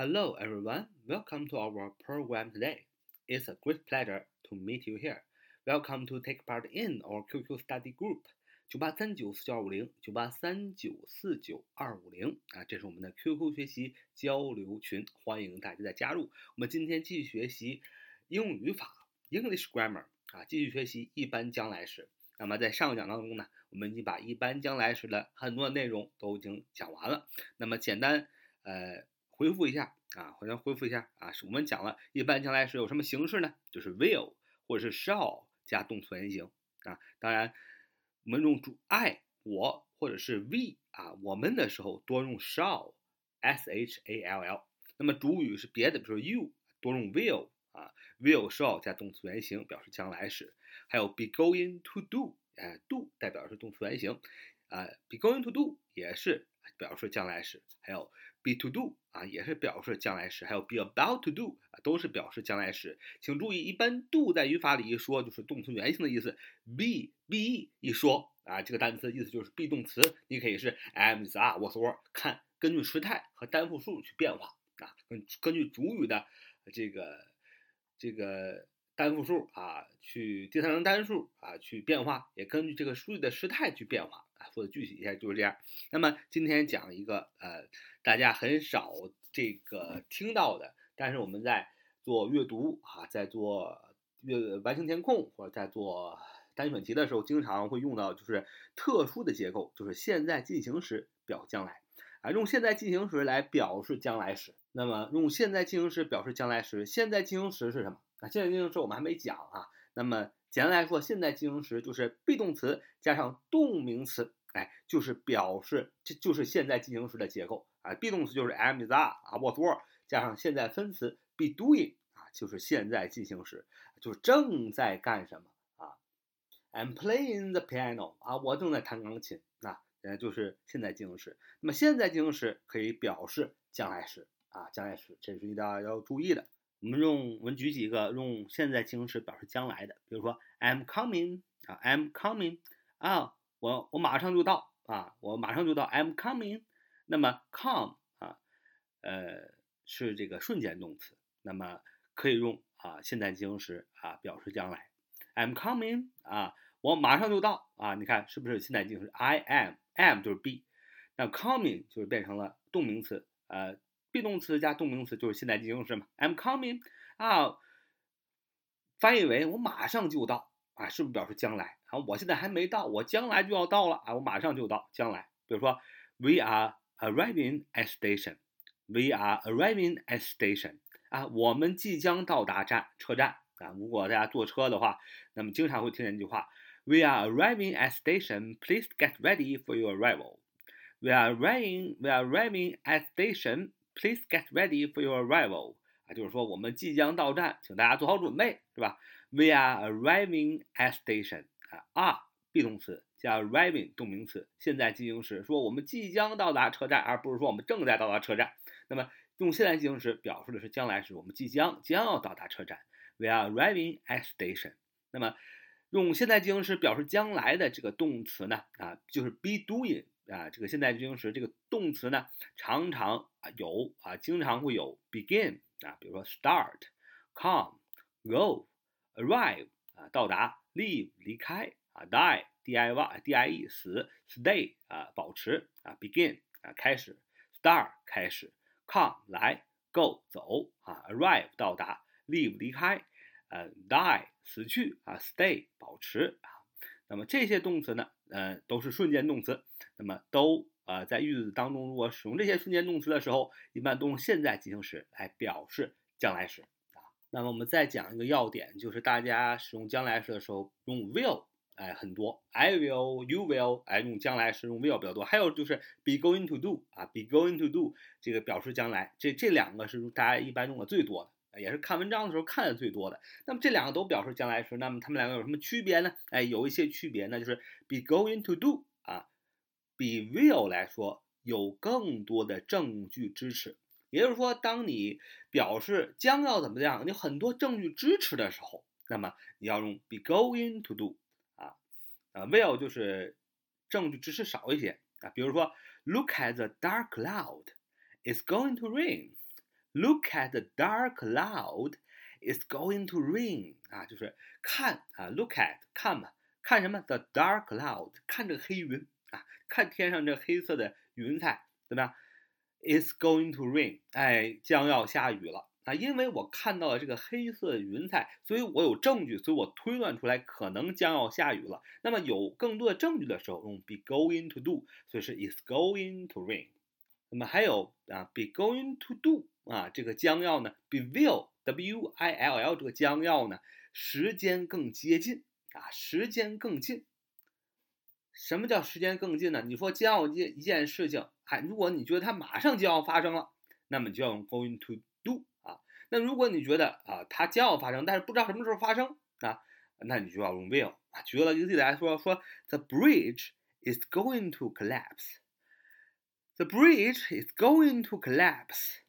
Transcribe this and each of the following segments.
Hello, everyone. Welcome to our program today. It's a great pleasure to meet you here. Welcome to take part in our QQ study group. 九八三九四九二五零，九八三九四九二五零啊，这是我们的 QQ 学习交流群，欢迎大家的加入。我们今天继续学习英语语法 English grammar 啊，继续学习一般将来时。那么在上个讲当中呢，我们已经把一般将来时的很多内容都已经讲完了。那么简单呃恢复一下啊，好像恢复一下啊，我们讲了一般将来时有什么形式呢？就是 will 或者是 shall 加动词原形啊，当然。我们用主 I 我或者是 we 啊，我们的时候多用 shall，s h a l l。那么主语是别的，比如说 you，多用 will 啊，will shall 加动词原形表示将来时。还有 be going to do，哎，do 代表是动词原形，啊，be going to do 也是表示将来时。还有 be to do 啊，也是表示将来时。还有 be about to do 啊，都是表示将来时。请注意，一般 do 在语法里一说就是动词原形的意思，be be 一说啊，这个单词的意思就是 be 动词，你可以是 am is are was were，看根据时态和单复数去变化啊，根根据主语的这个这个单复数啊，去第三人单数啊去变化，也根据这个数据的时态去变化。说的具体一下就是这样。那么今天讲一个呃，大家很少这个听到的，但是我们在做阅读啊，在做阅完形填空或者在做。单选题的时候经常会用到，就是特殊的结构，就是现在进行时表将来啊，用现在进行时来表示将来时。那么用现在进行时表示将来时，现在进行时是什么啊？现在进行时我们还没讲啊。那么简单来说，现在进行时就是 be 动词加上动名词，哎，就是表示这就是现在进行时的结构啊。be 动词就是 am is are 啊，was were 加上现在分词 be doing 啊，就是现在进行时，就是正在干什么啊。I'm playing the piano 啊，我正在弹钢琴。那呃就是现在进行时。那么现在进行时可以表示将来时啊，将来时这是一定要注意的。我们用我们举几个用现在进行时表示将来的，比如说 I'm coming 啊，I'm coming 啊，我我马上就到啊，我马上就到 I'm coming。那么 come 啊，呃是这个瞬间动词，那么可以用啊现在进行时啊表示将来。I'm coming 啊，我马上就到啊！你看是不是现在进行时？I am，am 就是 be，那 coming 就是变成了动名词，呃，be 动词加动名词就是现在进行时嘛。I'm coming 啊，翻译为我马上就到啊，是不是表示将来啊？我现在还没到，我将来就要到了啊，我马上就到，将来。比如说，We are arriving at station，We are arriving at station 啊，我们即将到达站车站。啊，如果大家坐车的话，那么经常会听见一句话：“We are arriving at station. Please get ready for your arrival.” We are arriving. We are arriving at station. Please get ready for your arrival. 就是说我们即将到站，请大家做好准备，是吧？We are arriving at station. 啊，are be 动词加 arriving 动名词，现在进行时，说我们即将到达车站，而不是说我们正在到达车站。那么用现在进行时表示的是将来时，我们即将将要到达车站。We are arriving at station。那么，用现在进行时表示将来的这个动词呢，啊，就是 be doing 啊，这个现在进行时这个动词呢，常常啊有啊，经常会有 begin 啊，比如说 start、come、go、arrive 啊，到达、leave 离开啊、die d i y d i e 死、stay 啊，保持啊、begin 啊，开始、start 开始、come 来、go 走啊、arrive 到达、leave 离开。呃，die 死去啊，stay 保持啊，那么这些动词呢，呃，都是瞬间动词，那么都呃在句子当中，如果使用这些瞬间动词的时候，一般都用现在进行时来表示将来时啊。那么我们再讲一个要点，就是大家使用将来时的时候用 will，哎，很多，I will，you will，哎，用将来时用 will 比较多。还有就是 be going to do 啊，be going to do 这个表示将来，这这两个是大家一般用的最多的。也是看文章的时候看的最多的。那么这两个都表示将来时，那么它们两个有什么区别呢？哎，有一些区别，那就是 be going to do 啊，比 will 来说有更多的证据支持。也就是说，当你表示将要怎么样，你很多证据支持的时候，那么你要用 be going to do 啊啊，will 就是证据支持少一些啊。比如说，look at the dark cloud，it's going to rain。Look at the dark cloud. It's going to rain 啊，就是看啊，look at 看嘛，看什么？The dark cloud，看这个黑云啊，看天上这黑色的云彩怎么样？It's going to rain，哎，将要下雨了啊，因为我看到了这个黑色的云彩，所以我有证据，所以我推断出来可能将要下雨了。那么有更多的证据的时候，用 be going to do，所以是 it's going to rain。那么还有啊，be going to do 啊，这个将要呢比 will。W I L L 这个将要呢，时间更接近啊，时间更近。什么叫时间更近呢？你说将要一一件事情，哎如果你觉得它马上就要发生了，那么你就要用 going to do 啊。那如果你觉得啊，它将要发生，但是不知道什么时候发生啊，那你就要用 will 啊。举个例子来说，说 The bridge is going to collapse。The bridge is going to collapse。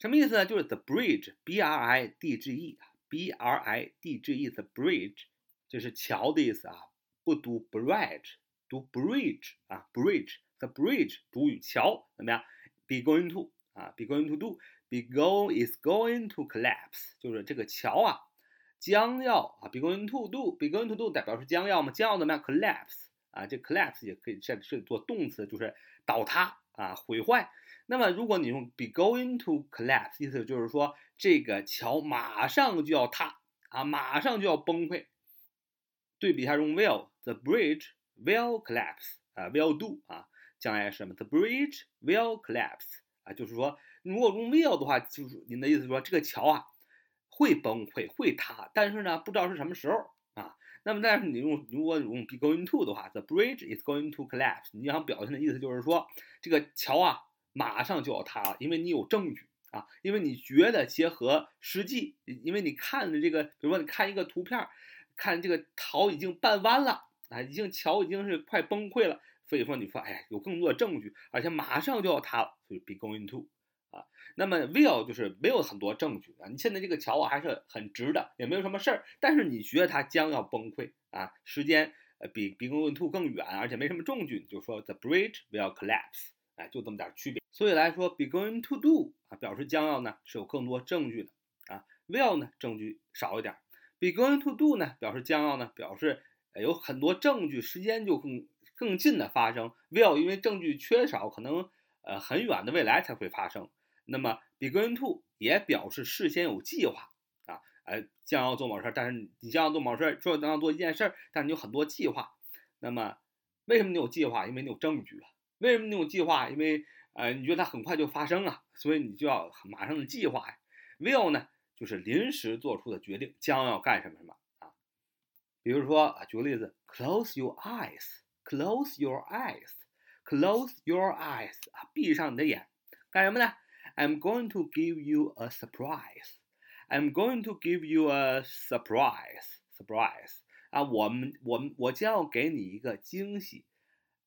什么意思呢？就是 the bridge，b r i d g e，b r i d g e，the bridge，这是桥的意思啊，不读 bridge，读 bridge 啊，bridge，the bridge，主语桥怎么样？be going to 啊，be going to do，be go is going to collapse，就是这个桥啊，将要啊，be going to do，be going to do 代表是将要嘛，将要怎么样？collapse 啊，这 collapse 也可以是是做动词，就是倒塌啊，毁坏。 那么，如果你用 be going to collapse，意思就是说这个桥马上就要塌啊，马上就要崩溃。对比一下用 will，the bridge will collapse 啊，will do 啊，将来什么？the bridge will collapse 啊，就是说，如果用 will 的话，就是您的意思说这个桥啊会崩溃会塌，但是呢不知道是什么时候啊。那么，但是你用如果用 be going to 的话，the bridge is going to collapse，你想表现的意思就是说这个桥啊。马上就要塌了，因为你有证据啊，因为你觉得结合实际，因为你看的这个，比如说你看一个图片，看这个桥已经半弯了啊，已经桥已经是快崩溃了，所以说你说，哎呀，有更多的证据，而且马上就要塌了，所以 be going to 啊，那么 will 就是没有很多证据啊，你现在这个桥啊还是很直的，也没有什么事儿，但是你觉得它将要崩溃啊，时间呃比 be going to 更远，而且没什么证据，就说 the bridge will collapse。哎，就这么点区别。所以来说，be going to do 啊，表示将要呢是有更多证据的啊；will 呢证据少一点。be going to do 呢表示将要呢表示有很多证据，时间就更更近的发生。will 因为证据缺少，可能呃很远的未来才会发生。那么 be going to 也表示事先有计划啊，哎将要做某事儿，但是你将要做某事儿，说将要做一件事儿，但是你有很多计划。那么为什么你有计划？因为你有证据啊。为什么你有计划？因为呃，你觉得它很快就发生啊，所以你就要马上的计划呀。will 呢，就是临时做出的决定，将要干什么什么啊。比如说啊，举个例子，close your eyes，close your eyes，close your eyes 啊，闭上你的眼，干什么呢？I'm going to give you a surprise。I'm going to give you a surprise，surprise 啊，我们我们我将要给你一个惊喜。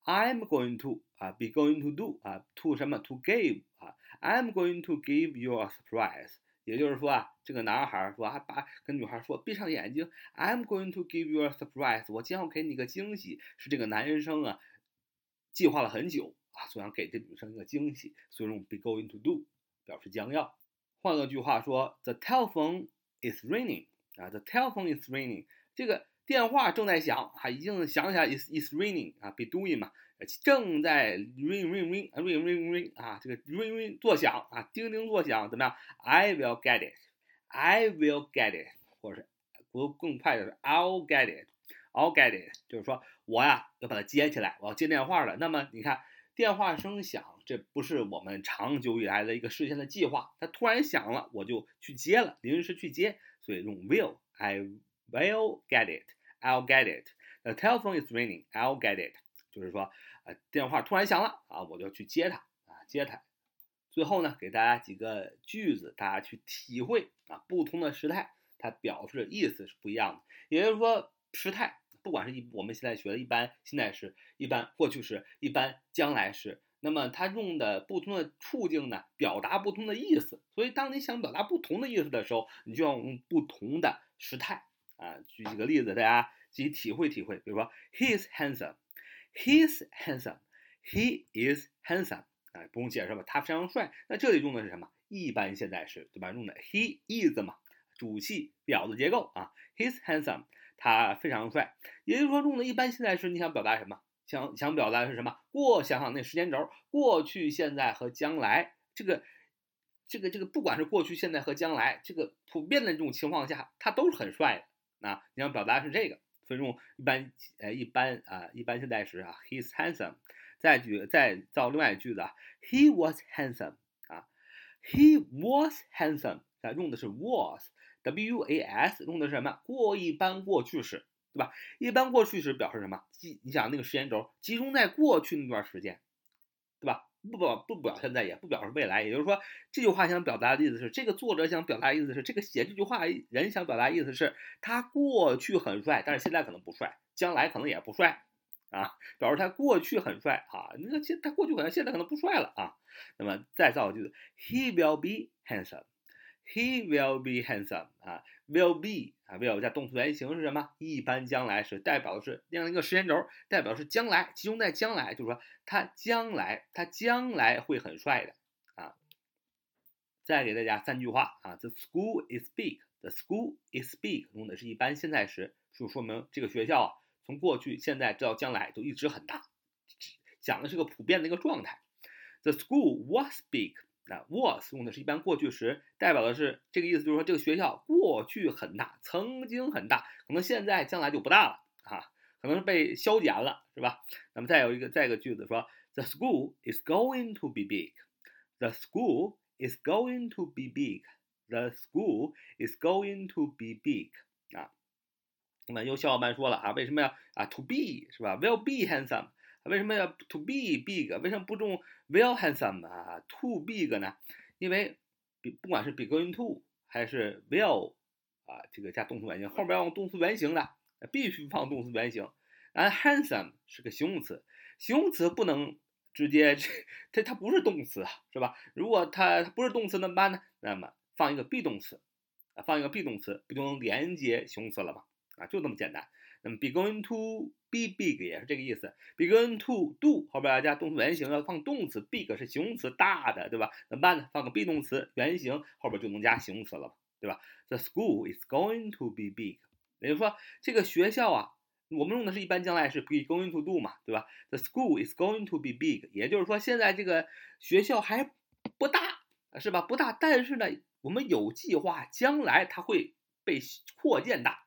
I'm going to 啊，be going to do 啊，to 什么？to give 啊，I'm going to give you a surprise。也就是说啊，这个男孩说啊，把跟女孩说，闭上眼睛，I'm going to give you a surprise。我将要给你个惊喜。是这个男生啊，计划了很久啊，所想给这女生一个惊喜，所以用 be going to do 表示将要。换个句话说，The telephone is ringing 啊，The telephone is ringing。这个电话正在响，啊，已经响起来，is is raining 啊，be doing 嘛，正在 ring ring ring ring ring ring 啊，这个 ring ring 作响啊，叮叮作响，怎么样？I will get it，I will get it，或者是不更快的是 I'll get it，I'll get it，就是说我呀要把它接起来，我要接电话了。那么你看电话声响，这不是我们长久以来的一个事先的计划，它突然响了，我就去接了，临时去接，所以用 will，I。Will get it. I'll get it. The telephone is ringing. I'll get it. 就是说，呃，电话突然响了啊，我就去接它啊，接它。最后呢，给大家几个句子，大家去体会啊，不同的时态它表示的意思是不一样的。也就是说，时态不管是一我们现在学的一般现在时、一般过去时、一般将来时，那么它用的不同的处境呢，表达不同的意思。所以，当你想表达不同的意思的时候，你就要用不同的时态。啊，举几个例子，大家自己体会体会。比如说，He is handsome，He is handsome，He is handsome。啊，不用解释吧？他非常帅。那这里用的是什么一般现在时，对吧？用的 he is 嘛，主系表的结构啊，he's handsome，他非常帅。也就是说，用的一般现在时，你想表达什么？想想表达的是什么？过，想想那时间轴，过去、现在和将来，这个、这个、这个，不管是过去、现在和将来，这个普遍的这种情况下，他都是很帅的啊。你想表达是这个，所以用一般呃一般啊一般现在时啊，he's handsome。再举再造另外一句子啊，he was handsome 啊，he was handsome 啊，用的是 was，w a s，用的是什么？过一般过去时。对吧？一般过去时表示什么？集你想那个时间轴集中在过去那段时间，不表不表现在，也不表示未来。也就是说，这句话想表达的意思是，这个作者想表达的意思是，这个写这句话人想表达意思是，他过去很帅，但是现在可能不帅，将来可能也不帅啊。表示他过去很帅啊，那现他过去可能现在可能不帅了啊。那么再造句子，He will be handsome。He will be handsome 啊，will be 啊，will 加动词原形是什么？一般将来时，代表的是这样一个时间轴，代表是将来，集中在将来，就是说他将来，他将来会很帅的啊。再给大家三句话啊，The school is big，The school is big 用的是一般现在时，就说明这个学校啊，从过去、现在直到将来都一直很大，讲的是个普遍的一个状态。The school was big。那 was 用的是一般过去时，代表的是这个意思，就是说这个学校过去很大，曾经很大，可能现在将来就不大了啊，可能是被削减了，是吧？那么再有一个再一个句子说，The school is going to be big. The school is going to be big. The school is going to be big. 啊，那么有小伙伴说了啊，为什么要啊 to be 是吧？Will be handsome. 为什么要 to be big？为什么不用 will handsome 啊？to big 呢？因为比不管是 be going to 还是 will 啊，这个加动词原形，后边要用动词原形的，必须放动词原形。而 handsome 是个形容词，形容词不能直接它它不是动词啊，是吧？如果它它不是动词怎么办呢？那么放一个 be 动词啊，放一个 be 动词，不就能连接形容词了吗？啊，就这么简单。那么 be going to be big 也是这个意思，be going to do 后边要加动词原形，要放动词，big 是形容词，大的，对吧？怎么办呢？放个 be 动词原形后边就能加形容词了，对吧？The school is going to be big，也就是说这个学校啊，我们用的是一般将来是，be going to do 嘛，对吧？The school is going to be big，也就是说现在这个学校还不大，是吧？不大，但是呢，我们有计划将来它会被扩建大，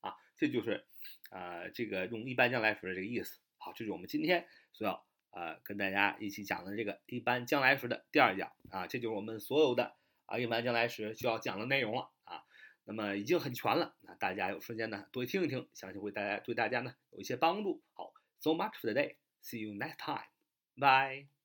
啊，这就是。呃，这个用一般将来时的这个意思。好，这是我们今天所要呃跟大家一起讲的这个一般将来时的第二讲啊，这就是我们所有的啊一般将来时需要讲的内容了啊。那么已经很全了，那大家有时间呢多听一听，相信会大家对大家呢有一些帮助。好，so much for today，see you next time，bye。